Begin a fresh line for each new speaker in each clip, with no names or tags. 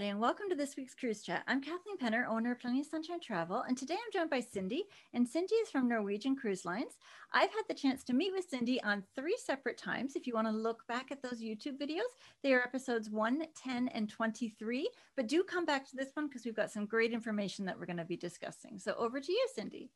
welcome to this week's Cruise Chat. I'm Kathleen Penner, owner of Plenty of Sunshine Travel, and today I'm joined by Cindy, and Cindy is from Norwegian Cruise Lines. I've had the chance to meet with Cindy on three separate times. If you want to look back at those YouTube videos, they are episodes 1, 10, and 23, but do come back to this one because we've got some great information that we're going to be discussing. So over to you, Cindy.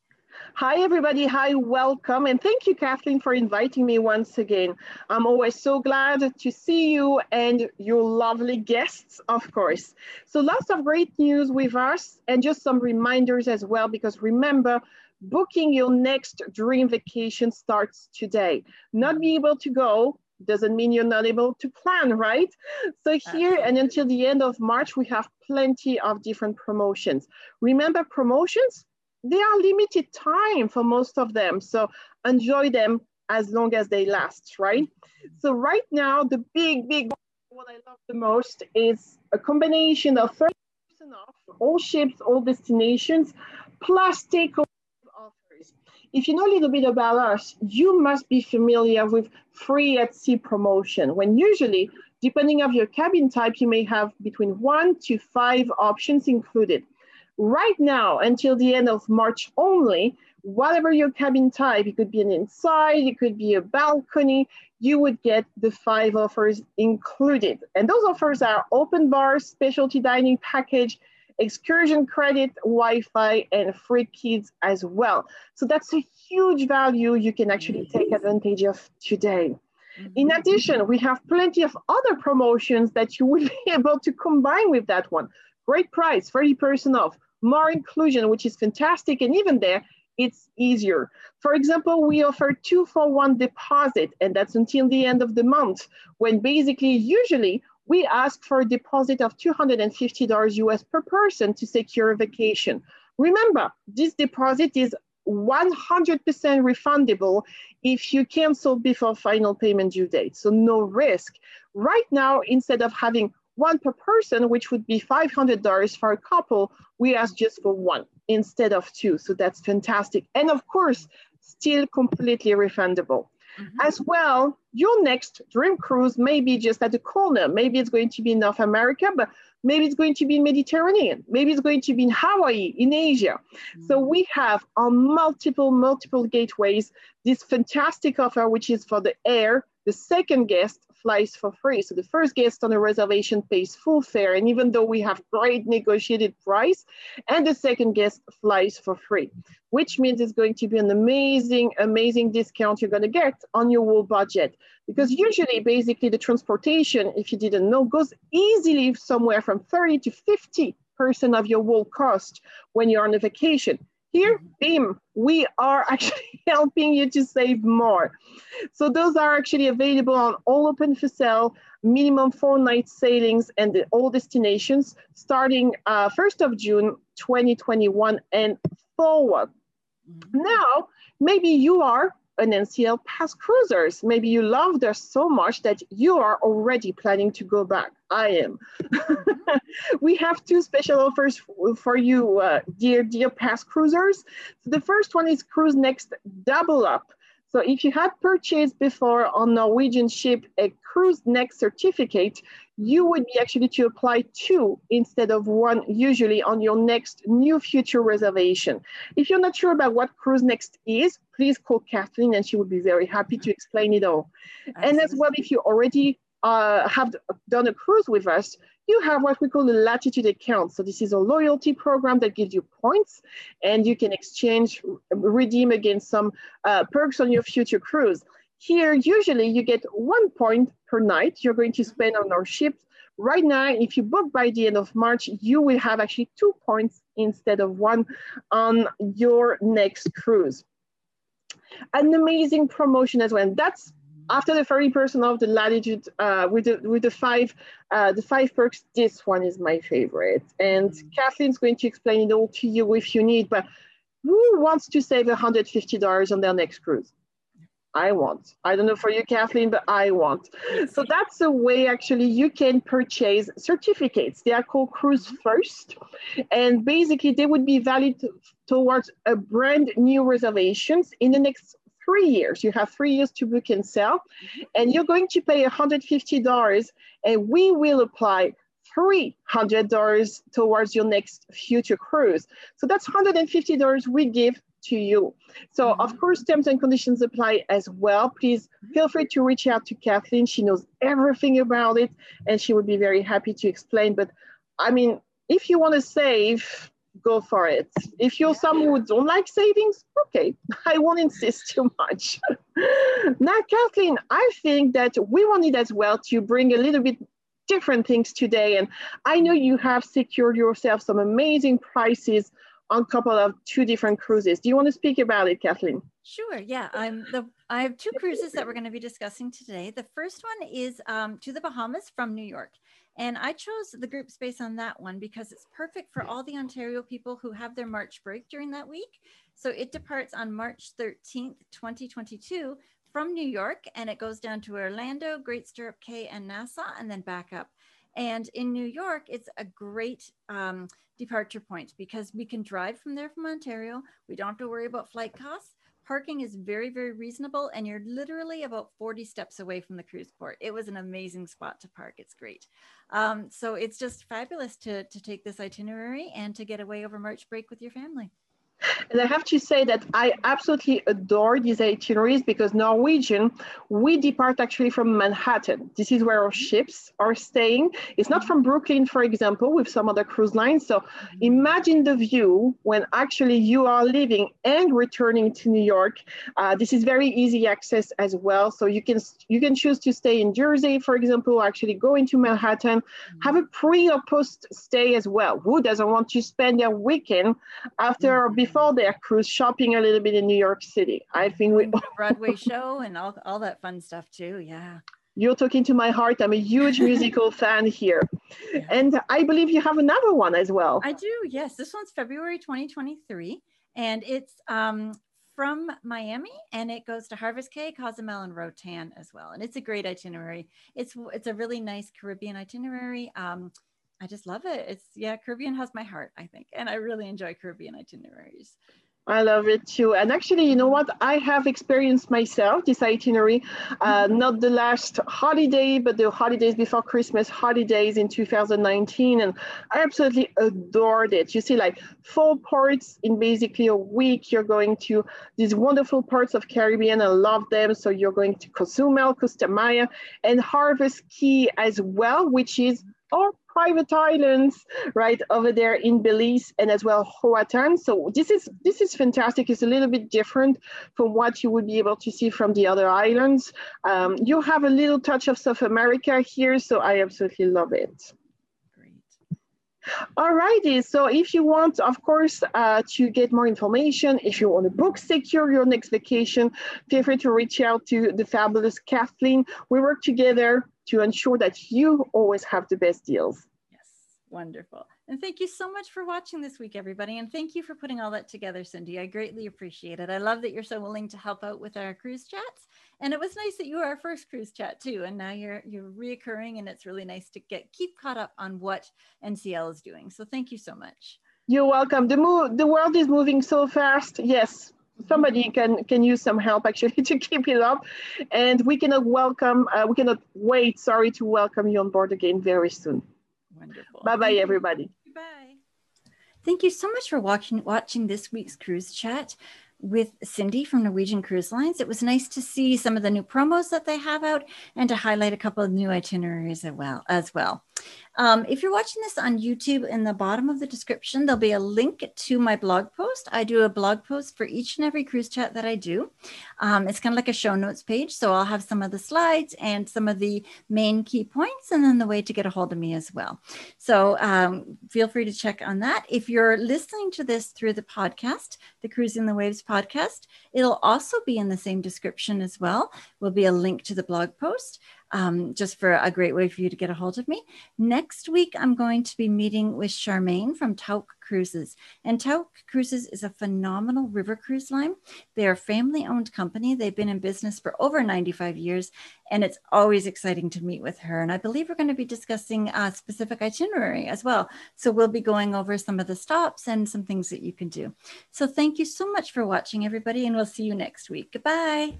Hi, everybody. Hi, welcome. And thank you, Kathleen, for inviting me once again. I'm always so glad to see you and your lovely guests, of course. So lots of great news with us and just some reminders as well, because remember, booking your next dream vacation starts today. Not be able to go doesn't mean you're not able to plan, right? So here and until the end of March, we have plenty of different promotions. Remember promotions? They are limited time for most of them. So enjoy them as long as they last, right? So right now, the big, big, what I love the most is a combination of 30% off all ships, all destinations, plus takeover offers. If you know a little bit about us, you must be familiar with free at sea promotion, when usually, depending of your cabin type, you may have between one to five options included. Right now, until the end of March only, whatever your cabin type, it could be an inside, it could be a balcony, you would get the five offers included. And those offers are open bar, specialty dining package, excursion credit, Wi-Fi, and free kids as well. So that's a huge value you can actually take advantage of today. In mm-hmm. addition, we have plenty of other promotions that you will be able to combine with that one. Great price, 30% off more inclusion, which is fantastic. And even there, it's easier. For example, we offer two for one deposit, and that's until the end of the month, when basically, usually, we ask for a deposit of $250 US per person to secure a vacation. Remember, this deposit is 100% refundable if you cancel before final payment due date, so no risk. Right now, instead of having one per person, which would be $500 for a couple, we ask just for one instead of two. So that's fantastic. And of course, still completely refundable. Mm-hmm. As well, your next dream cruise may be just at the corner. Maybe it's going to be in North America, but maybe it's going to be in Mediterranean. Maybe it's going to be in Hawaii, in Asia. Mm-hmm. So we have on multiple, multiple gateways this fantastic offer, which is for the air, the second guest flies for free. So the first guest on a reservation pays full fare. And even though we have great negotiated price, and the second guest flies for free, which means it's going to be an amazing, amazing discount you're going to get on your whole budget. Because usually, basically, the transportation, if you didn't know, goes easily somewhere from 30 to 50% of your whole cost when you're on a vacation. Here, BIM, we are actually helping you to save more. So those are actually available on all open for sale, minimum four night sailings and the, all destinations starting uh, 1st of June 2021 and forward. Mm -hmm. Now, maybe you are an NCL past cruisers. Maybe you loved us so much that you are already planning to go back. I am. we have two special offers for you, uh, dear, dear past cruisers. So the first one is Cruise Next Double Up. So if you had purchased before on Norwegian ship a Cruise Next certificate, you would be actually to apply two instead of one usually on your next new future reservation. If you're not sure about what Cruise Next is, please call Kathleen and she would be very happy to explain it all. Absolutely. And as well, if you already uh, have done a cruise with us, you have what we call a latitude account. So this is a loyalty program that gives you points and you can exchange, redeem against some uh, perks on your future cruise. Here, usually you get one point per night you're going to spend on our ships. Right now, if you book by the end of March, you will have actually two points instead of one on your next cruise. An amazing promotion as well. That's after the 30% of the latitude uh, with the with the five uh, the five perks, this one is my favorite. And mm. Kathleen's going to explain it all to you if you need, but who wants to save $150 on their next cruise? I want. I don't know for you, Kathleen, but I want. So that's a way actually you can purchase certificates. They are called Cruise mm-hmm. First. And basically they would be valid towards a brand new reservations in the next three years. You have three years to book and sell, and you're going to pay $150, and we will apply $300 towards your next future cruise. So that's $150 we give to you. So mm-hmm. of course, terms and conditions apply as well. Please feel free to reach out to Kathleen. She knows everything about it and she would be very happy to explain. But I mean, if you want to save, go for it. If you're someone who don't like savings, okay, I won't insist too much. now, Kathleen, I think that we wanted as well to bring a little bit different things today. And I know you have secured yourself some amazing prices on couple of two different cruises. Do you want to speak about it, Kathleen?
Sure. Yeah, I'm the. I have two cruises that we're going to be discussing today. The first one is um, to the Bahamas from New York, and I chose the group space on that one because it's perfect for all the Ontario people who have their March break during that week. So it departs on March 13th, 2022 from New York, and it goes down to Orlando, Great Stirrup Cay, and Nassau, and then back up. And in New York, it's a great um, departure point because we can drive from there from Ontario. We don't have to worry about flight costs. Parking is very, very reasonable, and you're literally about 40 steps away from the cruise port. It was an amazing spot to park. It's great. Um, so it's just fabulous to, to take this itinerary and to get away over March break with your family.
And I have to say that I absolutely adore these itineraries because Norwegian, we depart actually from Manhattan. This is where our mm-hmm. ships are staying. It's not from Brooklyn, for example, with some other cruise lines. So mm-hmm. imagine the view when actually you are leaving and returning to New York. Uh, this is very easy access as well. So you can you can choose to stay in Jersey, for example, or actually go into Manhattan, mm-hmm. have a pre or post stay as well. Who doesn't want to spend their weekend after or before before their cruise shopping a little bit in New York City. I think we
Broadway show and all, all that fun stuff too. Yeah.
You're talking to my heart. I'm a huge musical fan here. Yeah. And I believe you have another one as well.
I do. Yes. This one's February 2023 and it's um, from Miami and it goes to Harvest Caye, Cozumel, and Roatan as well. And it's a great itinerary. It's it's a really nice Caribbean itinerary. Um, I just love it. It's yeah, Caribbean has my heart, I think. And I really enjoy Caribbean itineraries.
I love it too. And actually, you know what? I have experienced myself this itinerary, uh, mm-hmm. not the last holiday, but the holidays before Christmas, holidays in 2019. And I absolutely adored it. You see, like four ports in basically a week. You're going to these wonderful parts of Caribbean. I love them. So you're going to Cozumel, Costa Maya, and Harvest Caye as well, which is our private islands right over there in Belize and as well Roatan. So this is this is fantastic. It's a little bit different from what you would be able to see from the other islands. Um, you have a little touch of South America here, so I absolutely love it. Great. Alrighty, so if you want, of course, uh, to get more information, if you want to book secure your next vacation, feel free to reach out to the fabulous Kathleen. We work together to ensure that you always have the best deals.
Yes, wonderful. And thank you so much for watching this week, everybody. And thank you for putting all that together, Cindy. I greatly appreciate it. I love that you're so willing to help out with our cruise chats. And it was nice that you were our first cruise chat too. And now you're you're reoccurring and it's really nice to get keep caught up on what NCL is doing. So thank you so much.
You're welcome. The move the world is moving so fast. Yes, somebody can can use some help actually to keep it up and we cannot welcome uh, we cannot wait sorry to welcome you on board again very soon
wonderful
bye bye everybody
bye thank you so much for watching watching this week's cruise chat with Cindy from Norwegian Cruise Lines. It was nice to see some of the new promos that they have out and to highlight a couple of new itineraries as well. As well. Um, if you're watching this on YouTube, in the bottom of the description, there'll be a link to my blog post. I do a blog post for each and every cruise chat that I do. Um, it's kind of like a show notes page. So I'll have some of the slides and some of the main key points, and then the way to get a hold of me as well. So um, feel free to check on that. If you're listening to this through the podcast, the Cruising the Waves podcast, it'll also be in the same description as well. Will be a link to the blog post um, just for a great way for you to get a hold of me. Next week, I'm going to be meeting with Charmaine from Tauck Cruises. And Tauck Cruises is a phenomenal river cruise line. They are a family owned company. They've been in business for over 95 years, and it's always exciting to meet with her. And I believe we're going to be discussing a specific itinerary as well. So we'll be going over some of the stops and some things that you can do. So thank you so much for watching, everybody, and we'll see you next week. Goodbye.